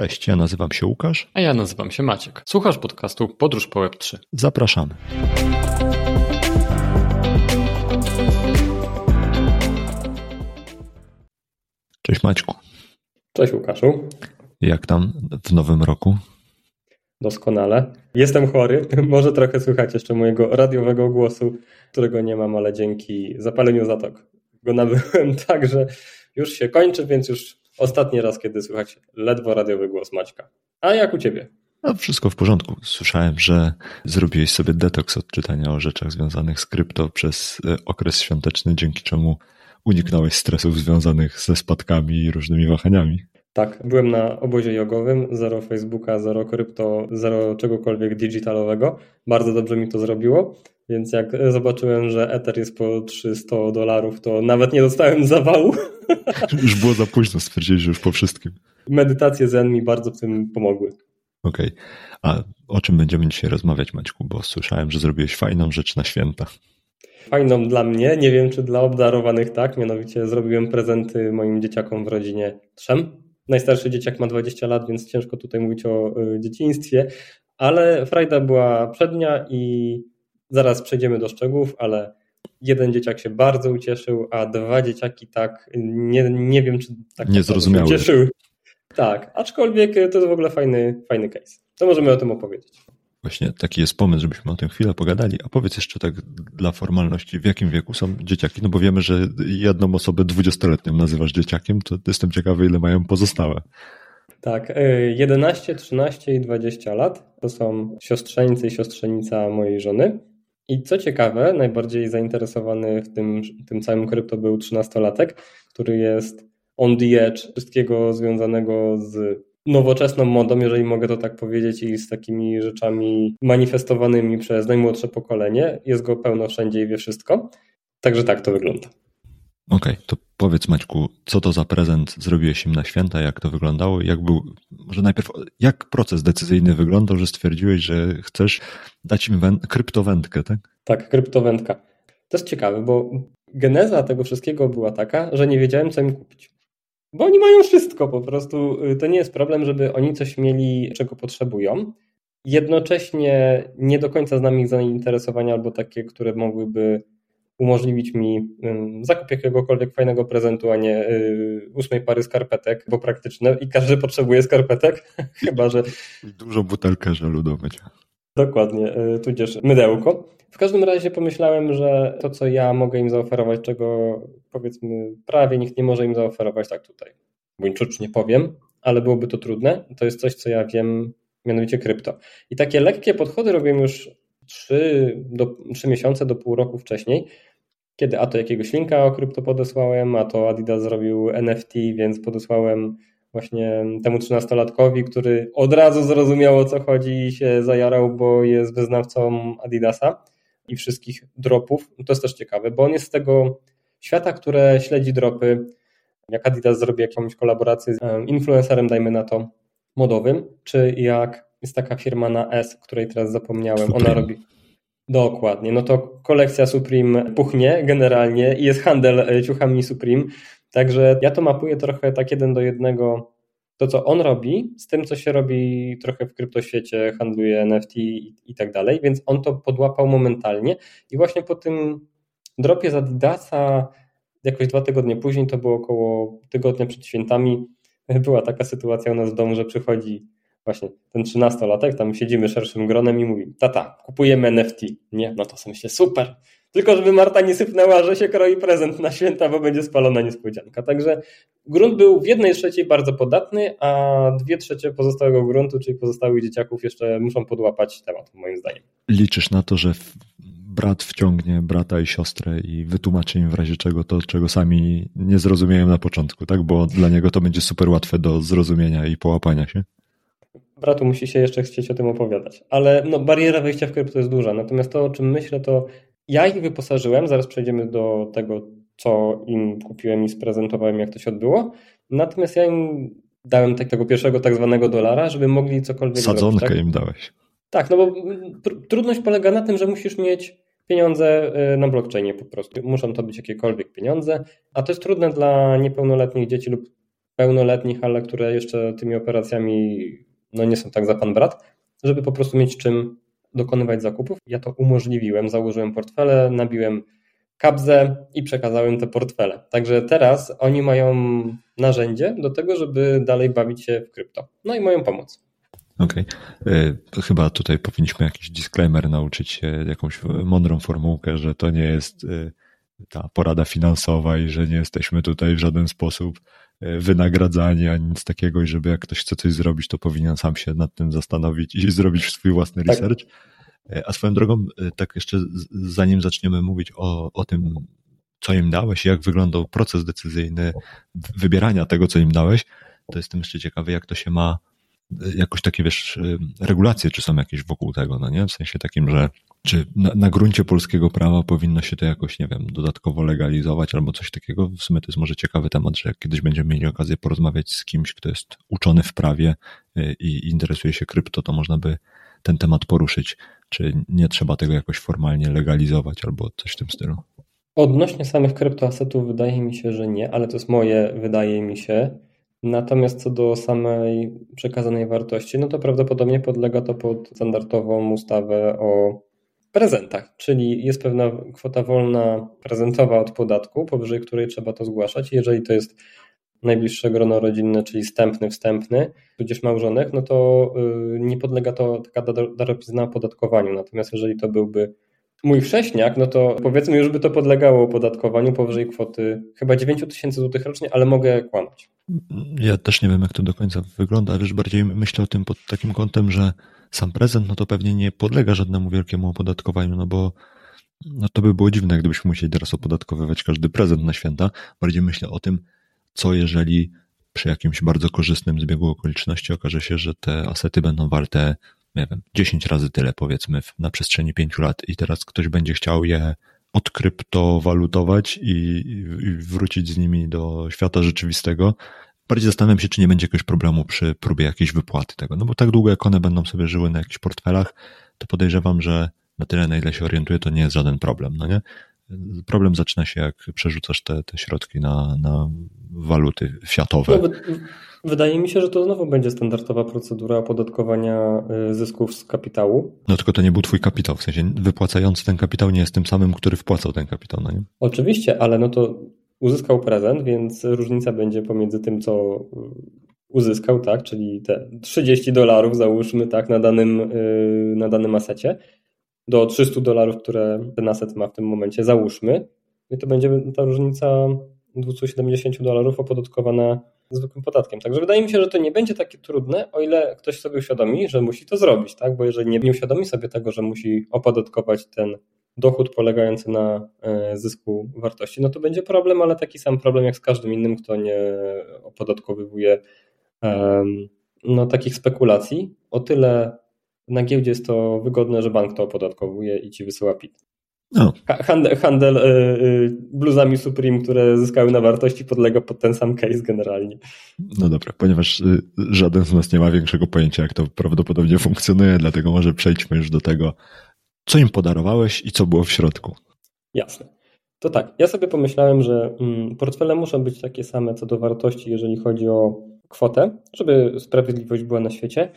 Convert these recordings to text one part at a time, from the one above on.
Cześć, ja nazywam się Łukasz. A ja nazywam się Maciek. Słuchasz podcastu Podróż po Web3. Zapraszamy. Cześć Maćku. Cześć Łukaszu. Jak tam w nowym roku? Doskonale. Jestem chory. Może trochę słychać jeszcze mojego radiowego głosu, którego nie mam, ale dzięki zapaleniu zatok go nabyłem tak, że już się kończy, więc już ostatni raz, kiedy słychać ledwo radiowy głos Maćka. A jak u ciebie? No, wszystko w porządku. Słyszałem, że zrobiłeś sobie detoks od czytania o rzeczach związanych z krypto przez e, okres świąteczny, dzięki czemu uniknąłeś stresów związanych ze spadkami i różnymi wahaniami. Tak, byłem na obozie jogowym, zero Facebooka, zero krypto, zero czegokolwiek digitalowego. Bardzo dobrze mi to zrobiło, więc jak zobaczyłem, że Ether jest po 300 dolarów, to nawet nie dostałem zawału. Już było za późno, stwierdziłeś, że już po wszystkim. Medytacje Zen mi bardzo w tym pomogły. Okej, okay. a o czym będziemy dzisiaj rozmawiać Maćku, bo słyszałem, że zrobiłeś fajną rzecz na święta. Fajną dla mnie, nie wiem czy dla obdarowanych tak, mianowicie zrobiłem prezenty moim dzieciakom w rodzinie trzem. Najstarszy dzieciak ma 20 lat, więc ciężko tutaj mówić o y, dzieciństwie, ale frajda była przednia i zaraz przejdziemy do szczegółów, ale jeden dzieciak się bardzo ucieszył, a dwa dzieciaki tak, nie, nie wiem czy tak nie zrozumiały. ucieszyły. Tak, aczkolwiek to jest w ogóle fajny, fajny case. To możemy o tym opowiedzieć. Właśnie taki jest pomysł, żebyśmy o tym chwilę pogadali. A powiedz jeszcze tak dla formalności, w jakim wieku są dzieciaki? No bo wiemy, że jedną osobę dwudziestoletnią nazywasz dzieciakiem, to jestem ciekawy, ile mają pozostałe. Tak, 11, y, 13 i 20 lat to są siostrzeńcy i siostrzenica mojej żony. I co ciekawe, najbardziej zainteresowany w tym, tym całym krypto był 13-latek, który jest on the edge wszystkiego związanego z nowoczesną modą, jeżeli mogę to tak powiedzieć, i z takimi rzeczami manifestowanymi przez najmłodsze pokolenie. Jest go pełno wszędzie i wie wszystko. Także tak to wygląda. Okej, okay, to powiedz Maćku, co to za prezent zrobiłeś im na święta, jak to wyglądało? Jak był, może najpierw, jak proces decyzyjny wyglądał, że stwierdziłeś, że chcesz dać im wę- kryptowędkę, tak? Tak, kryptowędka. To jest ciekawe, bo geneza tego wszystkiego była taka, że nie wiedziałem, co im kupić. Bo oni mają wszystko po prostu. Y, to nie jest problem, żeby oni coś mieli, czego potrzebują. Jednocześnie nie do końca znam ich zainteresowania albo takie, które mogłyby umożliwić mi zakup jakiegokolwiek fajnego prezentu, a nie y, ósmej pary skarpetek, bo praktyczne i każdy potrzebuje skarpetek, chyba że... Dużą butelkę żelu do mycia. Dokładnie, y, tudzież mydełko. W każdym razie pomyślałem, że to, co ja mogę im zaoferować, czego powiedzmy prawie nikt nie może im zaoferować, tak tutaj buńczucznie powiem, ale byłoby to trudne, to jest coś, co ja wiem, mianowicie krypto. I takie lekkie podchody robię już 3, do, 3 miesiące do pół roku wcześniej, kiedy a to jakiegoś linka o krypto podesłałem, a to Adidas zrobił NFT, więc podesłałem właśnie temu trzynastolatkowi, który od razu zrozumiał o co chodzi i się zajarał, bo jest wyznawcą Adidasa i wszystkich dropów. To jest też ciekawe, bo on jest z tego świata, które śledzi dropy. Jak Adidas zrobi jakąś kolaborację z influencerem, dajmy na to, modowym, czy jak jest taka firma na S, której teraz zapomniałem, Supreme. ona robi. Dokładnie, no to kolekcja Supreme puchnie generalnie i jest handel e, ciuchami Supreme. Także ja to mapuję trochę tak jeden do jednego. To, co on robi, z tym, co się robi trochę w kryptoświecie, handluje NFT i, i tak dalej, więc on to podłapał momentalnie. I właśnie po tym dropie z Adidasa jakoś dwa tygodnie później, to było około tygodnia przed świętami, była taka sytuacja u nas w domu, że przychodzi właśnie ten trzynastolatek, tam siedzimy szerszym gronem i mówi, tata, kupujemy NFT. Nie, no to sobie myślę, super, tylko żeby Marta nie sypnęła, że się kroi prezent na święta, bo będzie spalona niespodzianka. Także grunt był w jednej trzeciej bardzo podatny, a dwie trzecie pozostałego gruntu, czyli pozostałych dzieciaków jeszcze muszą podłapać temat, moim zdaniem. Liczysz na to, że brat wciągnie brata i siostrę i wytłumaczy im w razie czego to, czego sami nie zrozumieją na początku, tak? Bo dla niego to będzie super łatwe do zrozumienia i połapania się bratu musi się jeszcze chcieć o tym opowiadać. Ale no, bariera wejścia w krypto jest duża. Natomiast to, o czym myślę, to ja ich wyposażyłem, zaraz przejdziemy do tego, co im kupiłem i sprezentowałem, jak to się odbyło. Natomiast ja im dałem tego pierwszego tak zwanego dolara, żeby mogli cokolwiek Sadzonkę zrobić. Tak? im dałeś. Tak, no bo trudność polega na tym, że musisz mieć pieniądze y, na blockchainie po prostu. Muszą to być jakiekolwiek pieniądze, a to jest trudne dla niepełnoletnich dzieci lub pełnoletnich, ale które jeszcze tymi operacjami no nie są tak za pan brat, żeby po prostu mieć czym dokonywać zakupów. Ja to umożliwiłem, założyłem portfele, nabiłem kabzę i przekazałem te portfele. Także teraz oni mają narzędzie do tego, żeby dalej bawić się w krypto. No i moją pomoc. Okej. Okay. Chyba tutaj powinniśmy jakiś disclaimer nauczyć się, jakąś mądrą formułkę, że to nie jest y, ta porada finansowa i że nie jesteśmy tutaj w żaden sposób y, wynagradzani ani nic takiego i żeby jak ktoś chce coś zrobić, to powinien sam się nad tym zastanowić i zrobić swój własny tak. research. Y, a swoją drogą, tak jeszcze zanim zaczniemy mówić o, o tym, co im dałeś, jak wyglądał proces decyzyjny wybierania tego, co im dałeś, to jestem jeszcze ciekawy, jak to się ma jakoś takie, wiesz, regulacje, czy są jakieś wokół tego, no nie? W sensie takim, że czy na, na gruncie polskiego prawa powinno się to jakoś, nie wiem, dodatkowo legalizować albo coś takiego? W sumie to jest może ciekawy temat, że kiedyś będziemy mieli okazję porozmawiać z kimś, kto jest uczony w prawie y, i interesuje się krypto, to można by ten temat poruszyć. Czy nie trzeba tego jakoś formalnie legalizować albo coś w tym stylu? Odnośnie samych kryptoasetów wydaje mi się, że nie, ale to jest moje, wydaje mi się. Natomiast co do samej przekazanej wartości, no to prawdopodobnie podlega to pod standardową ustawę o prezentach, czyli jest pewna kwota wolna prezentowa od podatku, powyżej której trzeba to zgłaszać. Jeżeli to jest najbliższe grono rodzinne, czyli wstępny, wstępny, tudzież małżonek, no to y, nie podlega to taka darowizna opodatkowaniu. Natomiast jeżeli to byłby mój wcześniak, no to powiedzmy już by to podlegało opodatkowaniu powyżej kwoty chyba 9 tysięcy złotych rocznie, ale mogę kłamać. Ja też nie wiem, jak to do końca wygląda, ale bardziej myślę o tym pod takim kątem, że sam prezent, no to pewnie nie podlega żadnemu wielkiemu opodatkowaniu, no bo no to by było dziwne, gdybyśmy musieli teraz opodatkowywać każdy prezent na święta. Bardziej myślę o tym, co jeżeli przy jakimś bardzo korzystnym zbiegu okoliczności okaże się, że te asety będą warte nie wiem, 10 razy tyle powiedzmy na przestrzeni 5 lat i teraz ktoś będzie chciał je odkryptowalutować i, i wrócić z nimi do świata rzeczywistego, bardziej zastanawiam się, czy nie będzie jakiegoś problemu przy próbie jakiejś wypłaty tego. No bo tak długo jak one będą sobie żyły na jakichś portfelach, to podejrzewam, że na tyle, na ile się orientuję, to nie jest żaden problem, no nie? Problem zaczyna się, jak przerzucasz te, te środki na, na waluty fiatowe. No, Wydaje mi się, że to znowu będzie standardowa procedura opodatkowania y, zysków z kapitału. No tylko to nie był twój kapitał, w sensie wypłacający ten kapitał nie jest tym samym, który wpłacał ten kapitał, no nie? Oczywiście, ale no to uzyskał prezent, więc różnica będzie pomiędzy tym, co y, uzyskał, tak, czyli te 30 dolarów załóżmy, tak, na danym, y, na danym asecie, do 300 dolarów, które ten aset ma w tym momencie, załóżmy, i to będzie ta różnica 270 dolarów opodatkowana zwykłym podatkiem. Także wydaje mi się, że to nie będzie takie trudne, o ile ktoś sobie uświadomi, że musi to zrobić, tak? Bo jeżeli nie, uświadomi sobie tego, że musi opodatkować ten dochód polegający na e, zysku wartości, no to będzie problem, ale taki sam problem jak z każdym innym, kto nie opodatkowywuje no, takich spekulacji. O tyle na giełdzie jest to wygodne, że bank to opodatkowuje i ci wysyła PIT. No. Handel, handel y, y, bluzami Supreme, które zyskały na wartości, podlega pod ten sam case generalnie. No dobra, ponieważ y, żaden z nas nie ma większego pojęcia, jak to prawdopodobnie funkcjonuje, dlatego może przejdźmy już do tego, co im podarowałeś i co było w środku. Jasne. To tak, ja sobie pomyślałem, że mm, portfele muszą być takie same co do wartości, jeżeli chodzi o kwotę, żeby sprawiedliwość była na świecie.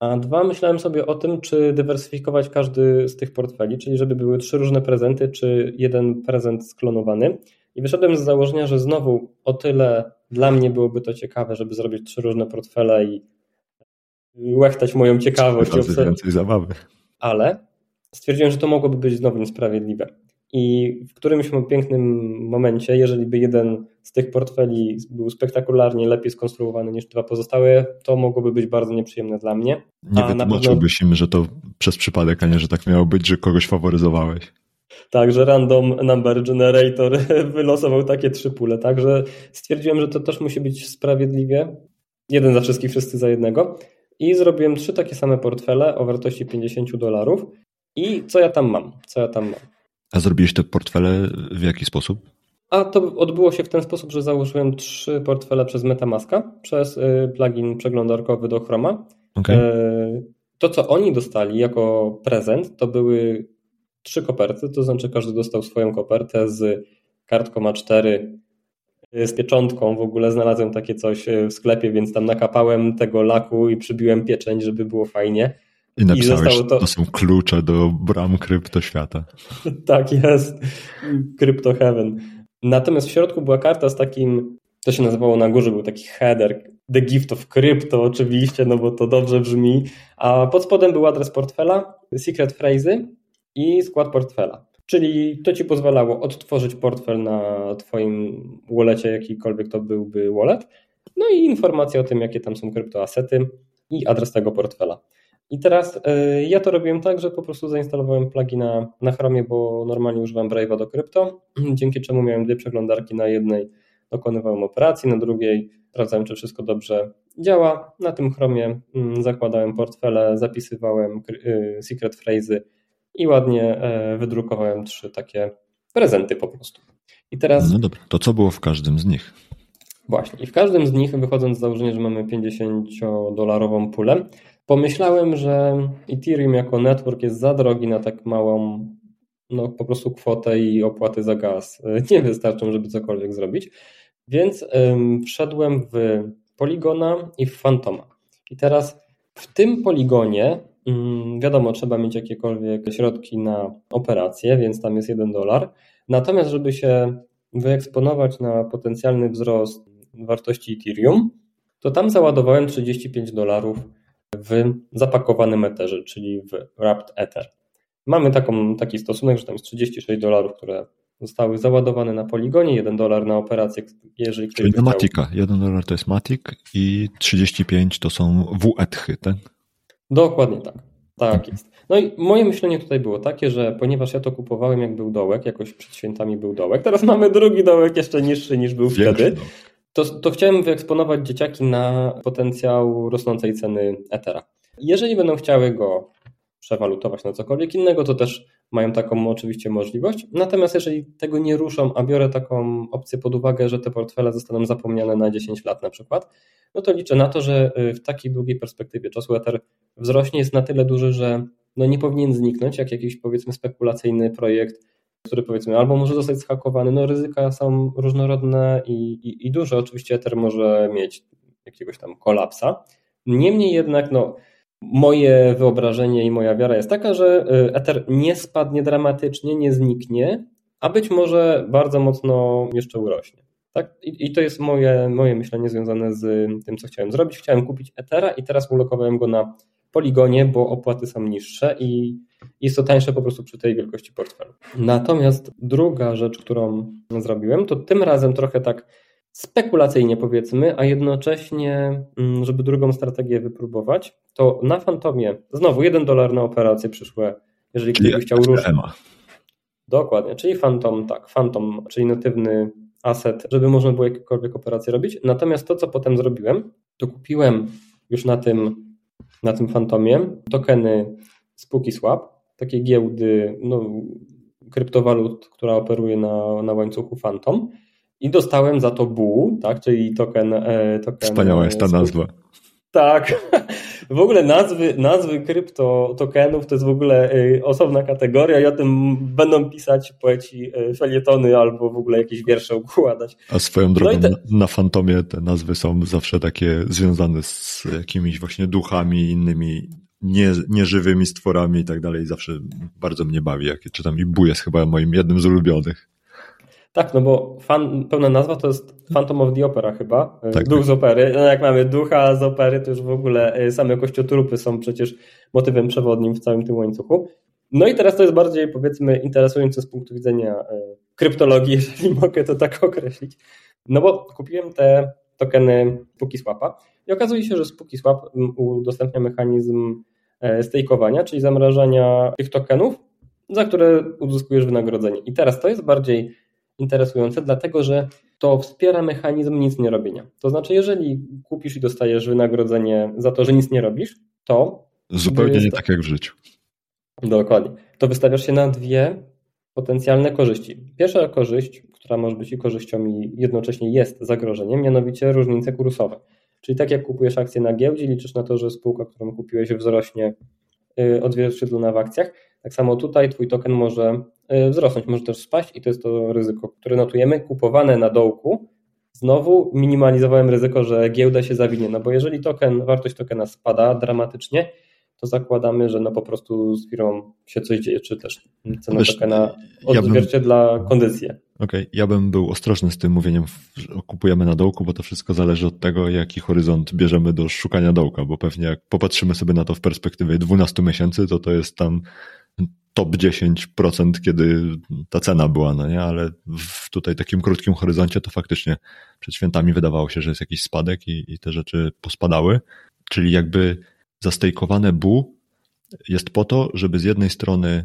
A dwa, myślałem sobie o tym, czy dywersyfikować każdy z tych portfeli, czyli żeby były trzy różne prezenty, czy jeden prezent sklonowany. I wyszedłem z założenia, że znowu o tyle dla mnie byłoby to ciekawe, żeby zrobić trzy różne portfele i łechtać moją ciekawość. więcej zabawy. Ale stwierdziłem, że to mogłoby być znowu niesprawiedliwe. I w którymś pięknym momencie, jeżeli by jeden z tych portfeli był spektakularnie lepiej skonstruowany niż dwa pozostałe, to mogłoby być bardzo nieprzyjemne dla mnie. Nie wytłumaczyłbyś pewno... im, że to przez przypadek, a nie, że tak miało być, że kogoś faworyzowałeś. Tak, że random number generator wylosował takie trzy pule, także stwierdziłem, że to też musi być sprawiedliwie. Jeden za wszystkich, wszyscy za jednego. I zrobiłem trzy takie same portfele o wartości 50 dolarów. I co ja tam mam? Co ja tam mam? A zrobiłeś te portfele w jaki sposób? A to odbyło się w ten sposób, że założyłem trzy portfele przez Metamaska, przez y, plugin przeglądarkowy do Chroma. Okay. E, to, co oni dostali jako prezent, to były trzy koperty, to znaczy każdy dostał swoją kopertę z kartką A4 z pieczątką. W ogóle znalazłem takie coś w sklepie, więc tam nakapałem tego laku i przybiłem pieczęć, żeby było fajnie. I napisałeś, I to... to są klucze do bram kryptoświata. tak jest, Crypto Heaven. Natomiast w środku była karta z takim, to się nazywało na górze, był taki header, The Gift of Crypto oczywiście, no bo to dobrze brzmi, a pod spodem był adres portfela, secret phrase'y i skład portfela. Czyli to ci pozwalało odtworzyć portfel na twoim wallecie, jakikolwiek to byłby wallet, no i informacje o tym, jakie tam są kryptoasety i adres tego portfela. I teraz y, ja to robiłem tak, że po prostu zainstalowałem plugina na Chromie, bo normalnie używam Brave'a do krypto, dzięki czemu miałem dwie przeglądarki na jednej dokonywałem operacji, na drugiej sprawdzałem, czy wszystko dobrze działa. Na tym Chromie mm, zakładałem portfele, zapisywałem y, secret phrase'y i ładnie e, wydrukowałem trzy takie prezenty po prostu. I teraz. No dobra, to co było w każdym z nich? Właśnie, i w każdym z nich, wychodząc z założenia, że mamy 50-dolarową pulę, pomyślałem, że Ethereum jako network jest za drogi na tak małą, no po prostu kwotę i opłaty za gaz nie wystarczą, żeby cokolwiek zrobić. Więc ym, wszedłem w Poligona i w Fantoma. I teraz w tym poligonie ym, wiadomo, trzeba mieć jakiekolwiek środki na operację, więc tam jest 1 dolar. Natomiast, żeby się wyeksponować na potencjalny wzrost wartości Ethereum, to tam załadowałem 35 dolarów w zapakowanym Etherze, czyli w Wrapped Ether. Mamy taką, taki stosunek, że tam jest 36 dolarów, które zostały załadowane na poligonie, 1 dolar na operację, jeżeli ktoś Czyli na Matika. 1 dolar to jest Matic i 35 to są WETHy, tak? Dokładnie tak. Tak jest. No i moje myślenie tutaj było takie, że ponieważ ja to kupowałem jak był dołek, jakoś przed świętami był dołek, teraz mamy drugi dołek jeszcze niższy niż był Większy wtedy, to, to chciałem wyeksponować dzieciaki na potencjał rosnącej ceny Ethera. Jeżeli będą chciały go przewalutować na cokolwiek innego, to też mają taką oczywiście możliwość. Natomiast jeżeli tego nie ruszą, a biorę taką opcję pod uwagę, że te portfele zostaną zapomniane na 10 lat na przykład, no to liczę na to, że y, w takiej długiej perspektywie czasu Ether wzrośnie jest na tyle duży, że no nie powinien zniknąć, jak jakiś powiedzmy spekulacyjny projekt, który powiedzmy albo może zostać zhakowany. No ryzyka są różnorodne i, i, i duże. Oczywiście Ether może mieć jakiegoś tam kolapsa. Niemniej jednak, no moje wyobrażenie i moja wiara jest taka, że y, Ether nie spadnie dramatycznie, nie zniknie, a być może bardzo mocno jeszcze urośnie. Tak? I, I, to jest moje, moje myślenie związane z tym, co chciałem zrobić. Chciałem kupić Ethera i teraz ulokowałem go na poligonie, bo opłaty są niższe i jest to tańsze po prostu przy tej wielkości portfelu. Natomiast druga rzecz, którą zrobiłem, to tym razem trochę tak spekulacyjnie powiedzmy, a jednocześnie, mm, żeby drugą strategię wypróbować, to na Fantomie znowu jeden dolar na operację przyszłe, jeżeli ktoś by chciał ruszyć. Dokładnie, czyli Phantom, tak, Phantom, czyli natywny asset, żeby można było jakiekolwiek operacje robić. Natomiast to, co potem zrobiłem, to kupiłem już na tym, na tym Phantomie tokeny Spooky Swap, takie giełdy no, kryptowalut, która operuje na, na łańcuchu Phantom i dostałem za to BU, tak, czyli token. E, token Wspaniała jest ta nazwa. Tak. W ogóle nazwy, nazwy krypto tokenów to jest w ogóle e, osobna kategoria i o tym będą pisać poeci e, felietony albo w ogóle jakieś wiersze układać. A swoją drogą no te... na Fantomie te nazwy są zawsze takie związane z jakimiś właśnie duchami, innymi nie, nieżywymi stworami i tak dalej. Zawsze bardzo mnie bawi, jak czytam i Bu jest chyba moim jednym z ulubionych. Tak, no bo fan, pełna nazwa to jest Phantom of the Opera chyba, tak, duch tak. z opery. No jak mamy ducha z opery, to już w ogóle e, same kościotrupy są przecież motywem przewodnim w całym tym łańcuchu. No i teraz to jest bardziej powiedzmy interesujące z punktu widzenia e, kryptologii, jeżeli mogę to tak określić. No bo kupiłem te tokeny SpookySwapa i okazuje się, że SpookySwap udostępnia mechanizm e, stakeowania, czyli zamrażania tych tokenów, za które uzyskujesz wynagrodzenie. I teraz to jest bardziej interesujące, dlatego że to wspiera mechanizm nic nie robienia. To znaczy, jeżeli kupisz i dostajesz wynagrodzenie za to, że nic nie robisz, to. Zupełnie nie tak jak w życiu. Dokładnie. To wystawiasz się na dwie potencjalne korzyści. Pierwsza korzyść, która może być i korzyścią, i jednocześnie jest zagrożeniem, mianowicie różnice kursowe. Czyli tak jak kupujesz akcję na giełdzie, liczysz na to, że spółka, którą kupiłeś, wzrośnie y, odzwierciedlona w akcjach. Tak samo tutaj Twój token może wzrosnąć, może też spaść i to jest to ryzyko, które notujemy, kupowane na dołku, znowu minimalizowałem ryzyko, że giełda się zawinie, no bo jeżeli token, wartość tokena spada dramatycznie, to zakładamy, że no po prostu z firmą się coś dzieje, czy też cena Wiesz, tokena odzwierciedla ja bym... kondycję. Okej, okay. ja bym był ostrożny z tym mówieniem, że kupujemy na dołku, bo to wszystko zależy od tego, jaki horyzont bierzemy do szukania dołka, bo pewnie jak popatrzymy sobie na to w perspektywie 12 miesięcy, to to jest tam top 10%, kiedy ta cena była, no nie, ale w tutaj takim krótkim horyzoncie to faktycznie przed świętami wydawało się, że jest jakiś spadek i, i te rzeczy pospadały, czyli jakby zastejkowane BU jest po to, żeby z jednej strony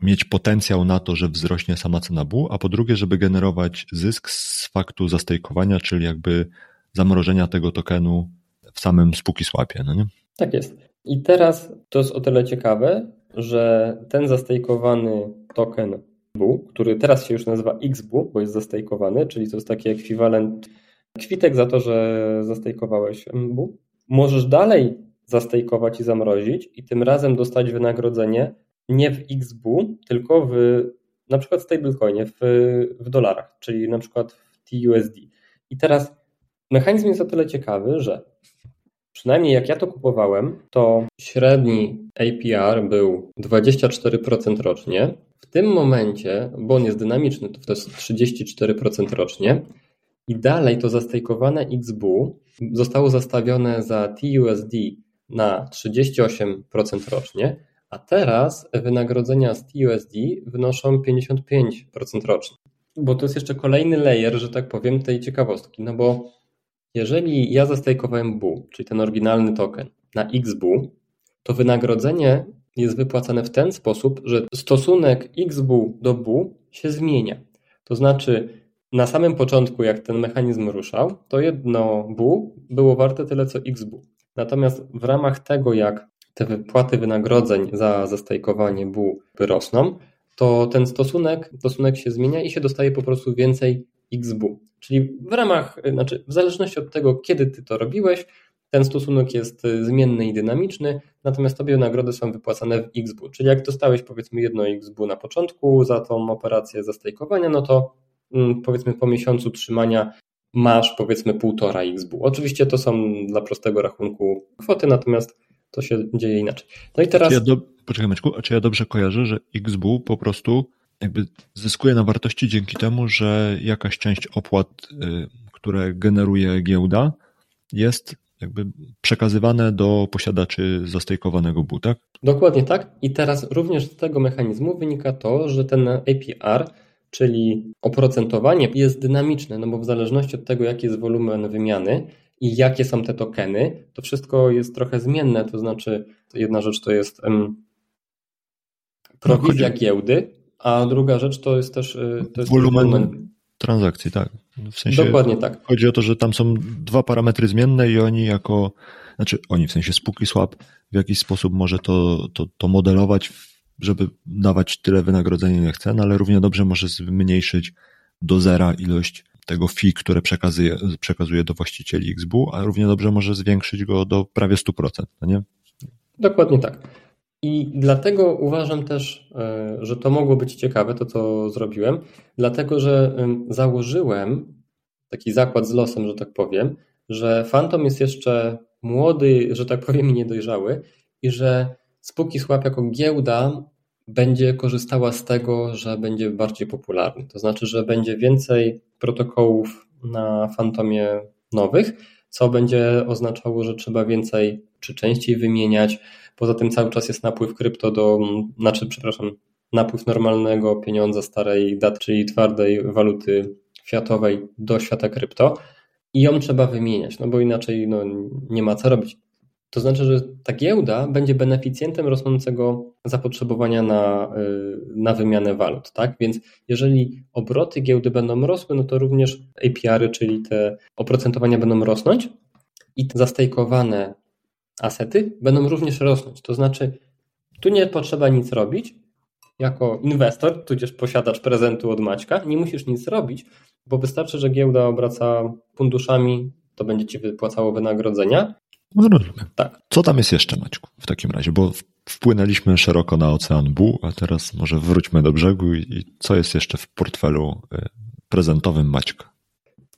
mieć potencjał na to, że wzrośnie sama cena BU, a po drugie, żeby generować zysk z faktu zastejkowania, czyli jakby zamrożenia tego tokenu w samym spóki swapie, no nie? Tak jest. I teraz to jest o tyle ciekawe, że ten zastejkowany token BU, który teraz się już nazywa XBU, bo jest zastejkowany, czyli to jest taki ekwiwalent kwitek za to, że zastejkowałeś BU, możesz dalej zastejkować i zamrozić i tym razem dostać wynagrodzenie nie w XBU, tylko w na przykład stablecoinie, w, w dolarach, czyli na przykład w TUSD. I teraz mechanizm jest o tyle ciekawy, że przynajmniej jak ja to kupowałem, to średni APR był 24% rocznie. W tym momencie, bo on jest dynamiczny, to jest 34% rocznie. I dalej to zastejkowane XBU zostało zastawione za TUSD na 38% rocznie, a teraz wynagrodzenia z TUSD wynoszą 55% rocznie. Bo to jest jeszcze kolejny layer, że tak powiem, tej ciekawostki. No bo jeżeli ja zastejkowałem BU, czyli ten oryginalny token, na XBU, to wynagrodzenie jest wypłacane w ten sposób, że stosunek XBU do BU się zmienia. To znaczy, na samym początku, jak ten mechanizm ruszał, to jedno BU było warte tyle co XBU. Natomiast w ramach tego, jak te wypłaty wynagrodzeń za zastajkowanie BU rosną, to ten stosunek, stosunek się zmienia i się dostaje po prostu więcej XBU. Czyli w ramach, znaczy w zależności od tego, kiedy ty to robiłeś, ten stosunek jest zmienny i dynamiczny, natomiast tobie nagrody są wypłacane w XBU. Czyli jak dostałeś powiedzmy jedno XBU na początku za tą operację zastajkowania, no to mm, powiedzmy po miesiącu trzymania masz powiedzmy półtora XBU. Oczywiście to są dla prostego rachunku kwoty, natomiast to się dzieje inaczej. No i teraz... Czy ja do... Poczekaj Maćku, czy ja dobrze kojarzę, że XBU po prostu jakby zyskuje na wartości dzięki temu, że jakaś część opłat, y, które generuje giełda jest jakby przekazywane do posiadaczy zastejkowanego BU, tak? Dokładnie tak. I teraz również z tego mechanizmu wynika to, że ten APR czyli oprocentowanie jest dynamiczne, no bo w zależności od tego, jaki jest wolumen wymiany i jakie są te tokeny, to wszystko jest trochę zmienne, to znaczy jedna rzecz to jest um, prowizja no, giełdy, a druga rzecz to jest też y, to jest wolumen, wolumen transakcji, tak. W sensie Dokładnie tak. Chodzi o to, że tam są dwa parametry zmienne i oni jako, znaczy oni w sensie spółki swap w jakiś sposób może to, to, to modelować żeby dawać tyle wynagrodzenia, ile chce, no ale równie dobrze może zmniejszyć do zera ilość tego fee, które przekazuje, przekazuje do właścicieli XBU, a równie dobrze może zwiększyć go do prawie 100%, no nie? Dokładnie tak. I dlatego uważam też, e, że to mogło być ciekawe, to co zrobiłem, dlatego że założyłem taki zakład z losem, że tak powiem, że Phantom jest jeszcze młody, że tak powiem, i niedojrzały i że Spółki Swap jako giełda będzie korzystała z tego, że będzie bardziej popularny. To znaczy, że będzie więcej protokołów na Fantomie nowych, co będzie oznaczało, że trzeba więcej czy częściej wymieniać. Poza tym cały czas jest napływ krypto do, znaczy, przepraszam, napływ normalnego pieniądza starej daty, czyli twardej waluty światowej do świata krypto i ją trzeba wymieniać, no bo inaczej no, nie ma co robić. To znaczy, że ta giełda będzie beneficjentem rosnącego zapotrzebowania na, y, na wymianę walut. Tak? Więc jeżeli obroty giełdy będą rosły, no to również APR-y, czyli te oprocentowania będą rosnąć i te zastejkowane asety będą również rosnąć. To znaczy, tu nie potrzeba nic robić. Jako inwestor, tudzież posiadacz prezentu od Maćka, nie musisz nic robić, bo wystarczy, że giełda obraca funduszami, to będzie ci wypłacało wynagrodzenia no rozumiem. Tak. Co tam jest jeszcze, Maćku, w takim razie? Bo wpłynęliśmy szeroko na ocean Bu, a teraz może wróćmy do brzegu i, co jest jeszcze w portfelu y, prezentowym Maćka?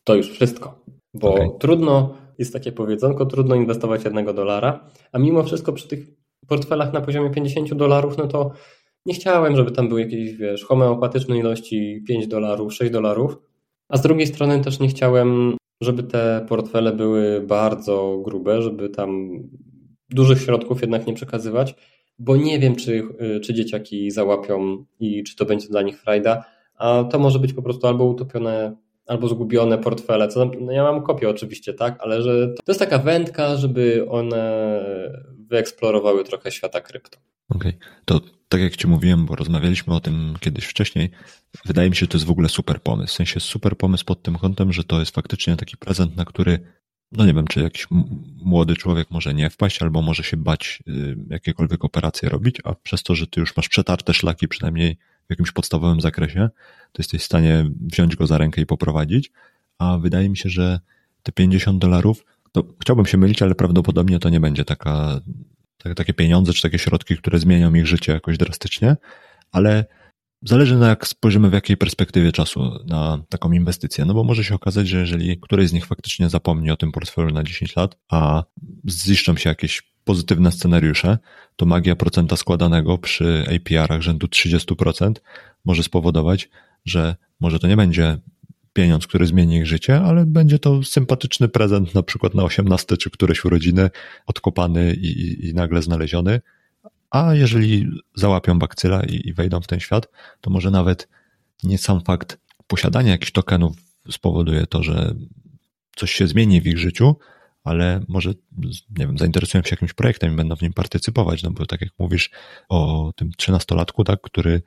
To już wszystko. Bo okay. trudno, jest takie powiedzonko, trudno inwestować jednego dolara, a mimo wszystko przy tych portfelach na poziomie 50 dolarów, no to nie chciałem, żeby tam były jakieś, wiesz, homeopatyczne ilości 5 dolarów, 6 dolarów, a z drugiej strony też nie chciałem, żeby te portfele były bardzo grube, żeby tam dużych środków jednak nie przekazywać, bo nie wiem, czy, czy dzieciaki załapią i czy to będzie dla nich frajda, a to może być po prostu albo utopione, albo zgubione portfele. Co, no ja mam kopię oczywiście, tak, ale że to jest taka wędka, żeby one wyeksplorowały trochę świata krypto. Okej, okay. to tak jak Ci mówiłem, bo rozmawialiśmy o tym kiedyś wcześniej, wydaje mi się, że to jest w ogóle super pomysł. W sensie super pomysł pod tym kątem, że to jest faktycznie taki prezent, na który no nie wiem, czy jakiś młody człowiek może nie wpaść, albo może się bać y, jakiekolwiek operacje robić, a przez to, że ty już masz przetarte szlaki przynajmniej w jakimś podstawowym zakresie, to jesteś w stanie wziąć go za rękę i poprowadzić, a wydaje mi się, że te 50 dolarów, to chciałbym się mylić, ale prawdopodobnie to nie będzie taka, takie pieniądze, czy takie środki, które zmienią ich życie jakoś drastycznie, ale Zależy na jak spojrzymy w jakiej perspektywie czasu na taką inwestycję, no bo może się okazać, że jeżeli któryś z nich faktycznie zapomni o tym portfelu na 10 lat, a ziszczą się jakieś pozytywne scenariusze, to magia procenta składanego przy APR-ach rzędu 30% może spowodować, że może to nie będzie pieniądz, który zmieni ich życie, ale będzie to sympatyczny prezent na przykład na 18 czy któreś urodziny, odkopany i, i, i nagle znaleziony, a jeżeli załapią bakcyla i, i wejdą w ten świat, to może nawet nie sam fakt posiadania jakichś tokenów spowoduje to, że coś się zmieni w ich życiu, ale może, nie wiem, zainteresują się jakimś projektem i będą w nim partycypować, no bo tak jak mówisz o tym trzynastolatku, tak, który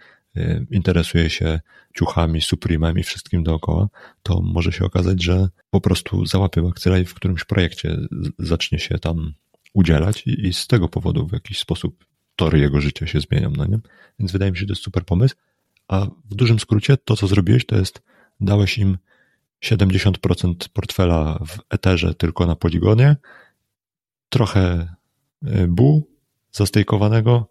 interesuje się ciuchami, Supremem i wszystkim dookoła, to może się okazać, że po prostu załapie bakcyla i w którymś projekcie zacznie się tam udzielać i, i z tego powodu w jakiś sposób tory jego życia się zmienią, no nie? Więc wydaje mi się, że to jest super pomysł. A w dużym skrócie to, co zrobiłeś, to jest dałeś im 70% portfela w Etherze tylko na Poligonie, trochę y, BU zastejkowanego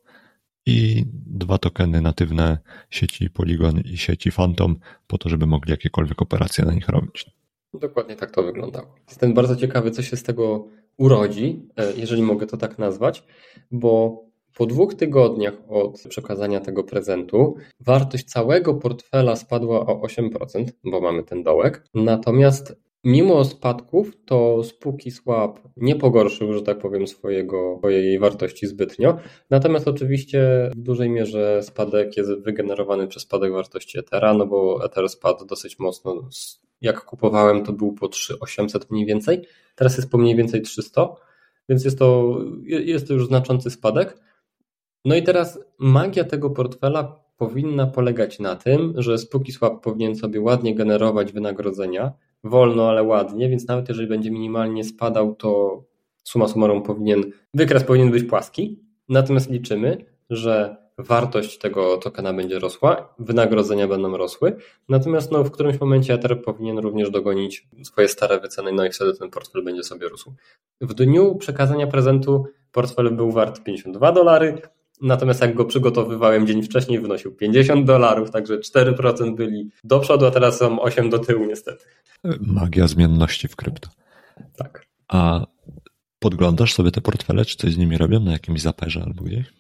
i dwa tokeny natywne sieci Polygon i sieci Phantom po to, żeby mogli jakiekolwiek operacje na nich robić. Dokładnie tak to wyglądało. Jestem bardzo ciekawy, co się z tego urodzi, e, jeżeli mogę to tak nazwać, bo po dwóch tygodniach od przekazania tego prezentu wartość całego portfela spadła o 8%, bo mamy ten dołek. Natomiast mimo spadków to spółki Swap nie pogorszył, że tak powiem, swojego, swojej wartości zbytnio. Natomiast oczywiście w dużej mierze spadek jest wygenerowany przez spadek wartości Ethera, no bo Ether spadł dosyć mocno. Jak kupowałem to był po 3800 mniej więcej, teraz jest po mniej więcej 300, więc jest to, jest to już znaczący spadek. No i teraz magia tego portfela powinna polegać na tym, że SpookySwap powinien sobie ładnie generować wynagrodzenia, wolno, ale ładnie, więc nawet jeżeli będzie minimalnie spadał, to suma summarum powinien, wykres powinien być płaski. Natomiast liczymy, że wartość tego tokena będzie rosła, wynagrodzenia będą rosły, natomiast no, w którymś momencie Ether powinien również dogonić swoje stare wyceny, no i wtedy ten portfel będzie sobie rósł. W dniu przekazania prezentu portfel był wart 52 dolary, Natomiast jak go przygotowywałem dzień wcześniej, wynosił 50 dolarów, także 4% byli do przodu, a teraz są 8 do tyłu niestety. Magia zmienności w krypto. Tak. A podglądasz sobie te portfele, czy coś z nimi robią na jakimś zaperze albo gdzieś?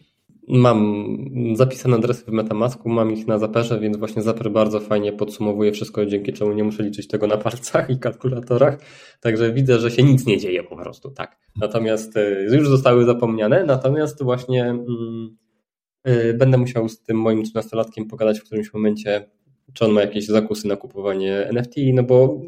Mam zapisane adresy w Metamasku, mam ich na zaperze, więc właśnie zaper bardzo fajnie podsumowuje wszystko, dzięki czemu nie muszę liczyć tego na palcach i kalkulatorach. Także widzę, że się nic nie dzieje po prostu, tak. Natomiast e, już zostały zapomniane, natomiast właśnie mm, y, będę musiał z tym moim 13-latkiem pogadać w którymś momencie, czy on ma jakieś zakusy na kupowanie NFT, no bo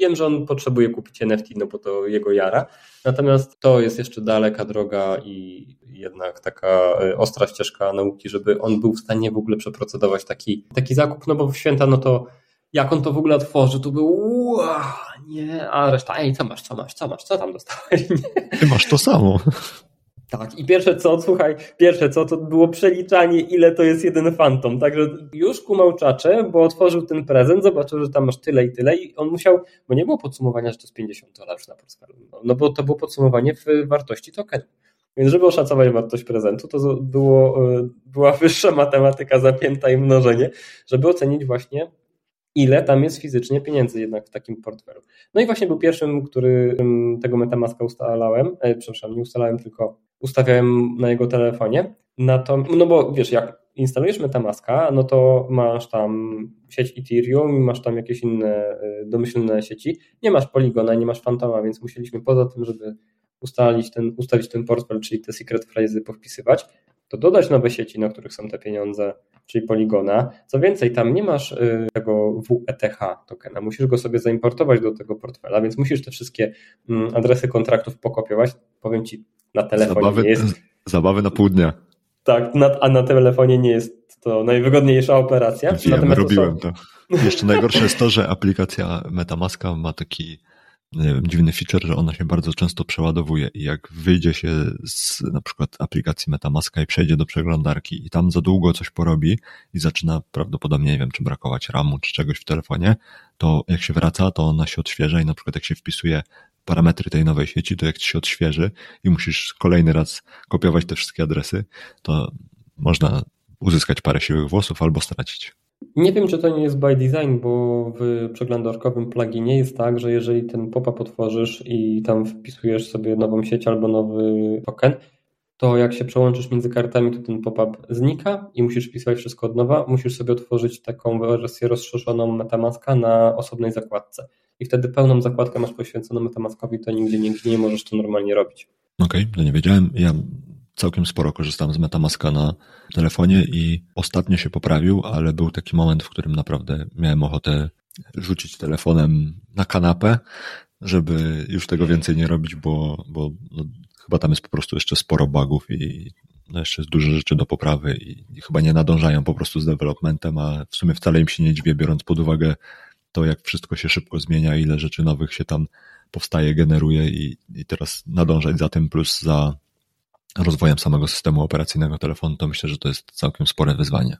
wiem, że on potrzebuje kupić NFT, no bo to jego jara. Natomiast to jest jeszcze daleka droga i jednak taka e, ostra ścieżka nauki, żeby on był w stanie w ogóle przeprocedować taki, taki zakup, no bo w święta, no to jak on to w ogóle otworzy, to był wow, nie, a reszta, ej, co masz, co masz, co masz, co tam dostałeś? Nie. Ty masz to samo. Tak, i pierwsze co, słuchaj, pierwsze co, to było przeliczanie, ile to jest jeden fantom. Także już kumał czacze, bo otworzył ten prezent, zobaczył, że tam masz tyle i tyle i on musiał, bo nie było podsumowania, że to jest 50 dolarów na portfelu, no, no bo to było podsumowanie w wartości tokenu. Więc żeby oszacować wartość prezentu, to było, e, była wyższa matematyka zapięta i mnożenie, żeby ocenić właśnie ile tam jest fizycznie pieniędzy jednak w takim portfelu. No i właśnie był pierwszym, który tego Metamaska ustalałem, e, przepraszam, nie ustalałem, tylko ustawiałem na jego telefonie. Na to, no bo wiesz, jak instalujesz Metamaska, no to masz tam sieć Ethereum, masz tam jakieś inne e, domyślne sieci. Nie masz Polygona, nie masz Fantoma, więc musieliśmy poza tym, żeby ustalić ten, ustawić ten portfel, czyli te secret phrases powpisywać, to dodać nowe sieci, na których są te pieniądze, czyli Poligona. Co więcej, tam nie masz y, tego WETH tokena, musisz go sobie zaimportować do tego portfela, więc musisz te wszystkie mm, adresy kontraktów pokopiować. Powiem Ci, na telefonie zabawy, nie jest... Zabawy na pół dnia. Tak, a na telefonie nie jest to najwygodniejsza operacja. Wiem, Natomiast robiłem to, są... to. Jeszcze najgorsze jest to, że aplikacja Metamaska ma taki wiem, dziwny feature, że ona się bardzo często przeładowuje i jak wyjdzie się z na przykład aplikacji Metamaska i przejdzie do przeglądarki i tam za długo coś porobi i zaczyna prawdopodobnie, nie wiem, czy brakować RAMu czy czegoś w telefonie, to jak się wraca, to ona się odświeża i na przykład jak się wpisuje parametry tej nowej sieci, to jak ci się odświeży i musisz kolejny raz kopiować te wszystkie adresy, to można uzyskać parę siłych włosów albo stracić. Nie wiem, czy to nie jest by design, bo w przeglądarkowym pluginie jest tak, że jeżeli ten pop-up otworzysz i tam wpisujesz sobie nową sieć albo nowy token, to jak się przełączysz między kartami, to ten pop-up znika i musisz wpisywać wszystko od nowa. Musisz sobie otworzyć taką wersję rozszerzoną Metamaska na osobnej zakładce. I wtedy pełną zakładkę masz poświęconą Metamaskowi, to nigdzie, nigdzie nie możesz to normalnie robić. Okej, okay, to nie wiedziałem. Ja całkiem sporo korzystałem z Metamaska na telefonie i ostatnio się poprawił, ale był taki moment, w którym naprawdę miałem ochotę rzucić telefonem na kanapę, żeby już tego więcej nie robić, bo, bo no, chyba tam jest po prostu jeszcze sporo bugów i no, jeszcze jest dużo rzeczy do poprawy i, chyba nie nadążają po prostu z developmentem, a w sumie wcale im się nie dziwię, biorąc pod uwagę to, jak wszystko się szybko zmienia, ile rzeczy nowych się tam powstaje, generuje i, i teraz nadążać za tym, plus za rozwojem samego systemu operacyjnego telefonu, to myślę, że to jest całkiem spore wyzwanie.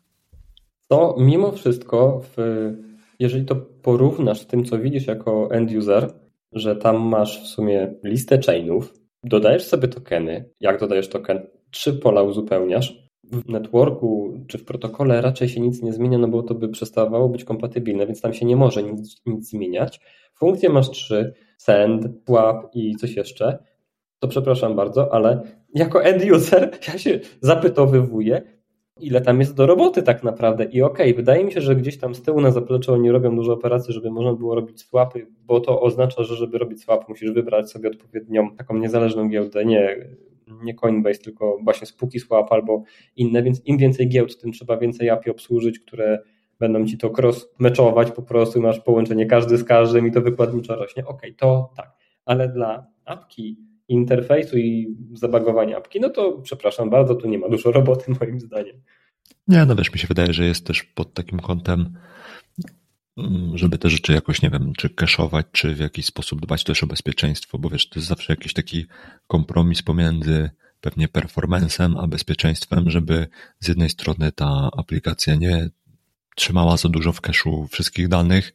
To mimo wszystko, w, jeżeli to porównasz z tym, co widzisz jako end user, że tam masz w sumie listę chainów, dodajesz sobie tokeny. Jak dodajesz token? Trzy pola uzupełniasz. W networku czy w protokole raczej się nic nie zmienia, no bo to by przestawało być kompatybilne, więc tam się nie może nic, nic zmieniać. Funkcje masz trzy: send, swap i coś jeszcze to przepraszam bardzo, ale jako end user ja się zapytowywuję, ile tam jest do roboty tak naprawdę. I okej, okay, wydaje mi się, że gdzieś tam z tyłu na zapleczu oni robią dużo operacji, żeby można było robić swapy, bo to oznacza, że żeby robić swap, musisz wybrać sobie odpowiednią taką niezależną giełdę, nie, nie Coinbase, tylko właśnie Spooky Swap albo inne, więc im więcej giełd, tym trzeba więcej API obsłużyć, które będą ci to cross-meczować po prostu, masz połączenie każdy z każdym i to wykładniczo rośnie. Okej, okay, to tak, ale dla apki interfejsu i zabagowania apki, no to przepraszam bardzo, tu nie ma dużo roboty moim zdaniem. Nie, no wiesz, mi się wydaje, że jest też pod takim kątem, mm, żeby te rzeczy jakoś, nie wiem, czy cashować, czy w jakiś sposób dbać też o bezpieczeństwo, bo wiesz, to jest zawsze jakiś taki kompromis pomiędzy pewnie performancem a bezpieczeństwem, żeby z jednej strony ta aplikacja nie trzymała za dużo w cache'u wszystkich danych,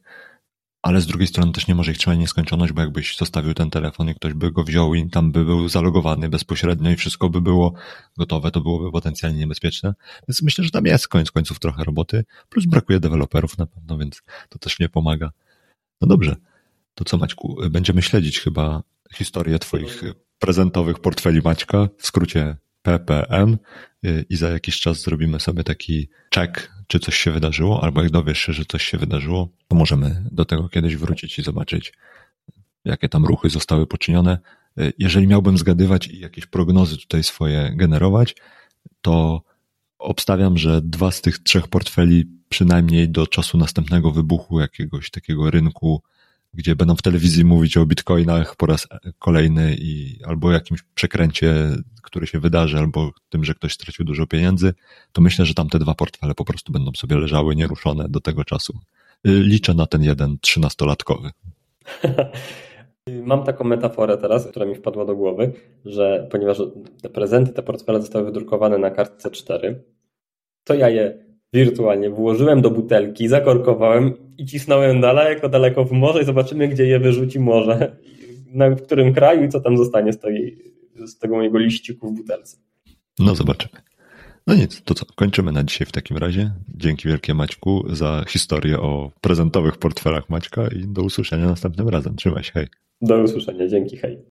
ale z drugiej strony też nie może ich trzymać nieskończoność, bo jakbyś zostawił ten telefon i ktoś by go wziął i tam by był zalogowany bezpośrednio i wszystko by było gotowe, to byłoby potencjalnie niebezpieczne. Więc myślę, że tam jest koniec końców trochę roboty, plus brakuje deweloperów na pewno, więc to też nie pomaga. No dobrze, to co Maćku, będziemy śledzić chyba historię twoich prezentowych portfeli Maćka, w skrócie PPM y, i za jakiś czas zrobimy sobie taki check, czy coś się wydarzyło, albo jak dowiesz się, że coś się wydarzyło, to możemy do tego kiedyś wrócić i zobaczyć, jakie tam ruchy zostały poczynione. Jeżeli miałbym zgadywać i jakieś prognozy tutaj swoje generować, to obstawiam, że dwa z tych trzech portfeli przynajmniej do czasu następnego wybuchu jakiegoś takiego rynku gdzie będą w telewizji mówić o bitcoinach po raz kolejny i albo jakimś przekręcie, który się wydarzy, albo tym, że ktoś stracił dużo pieniędzy, to myślę, że tam te dwa portfele po prostu będą sobie leżały nieruszone do tego czasu. Liczę na ten jeden trzynastolatkowy. Mam taką metaforę teraz, która mi wpadła do głowy, że ponieważ te prezenty, te portfele zostały wydrukowane na kartce 4, to ja je wirtualnie włożyłem do butelki, zakorkowałem i cisnąłem daleko, daleko w morze i zobaczymy, gdzie je wyrzuci morze, na, w którym kraju i co tam zostanie z, tej, z tego mojego liściku w butelce. No zobaczymy. No nic, to co, kończymy na dzisiaj w takim razie. Dzięki wielkie Maćku za historię o prezentowych portfelach Maćka i do usłyszenia następnym razem. Trzymaj się, hej. Do usłyszenia, dzięki, hej.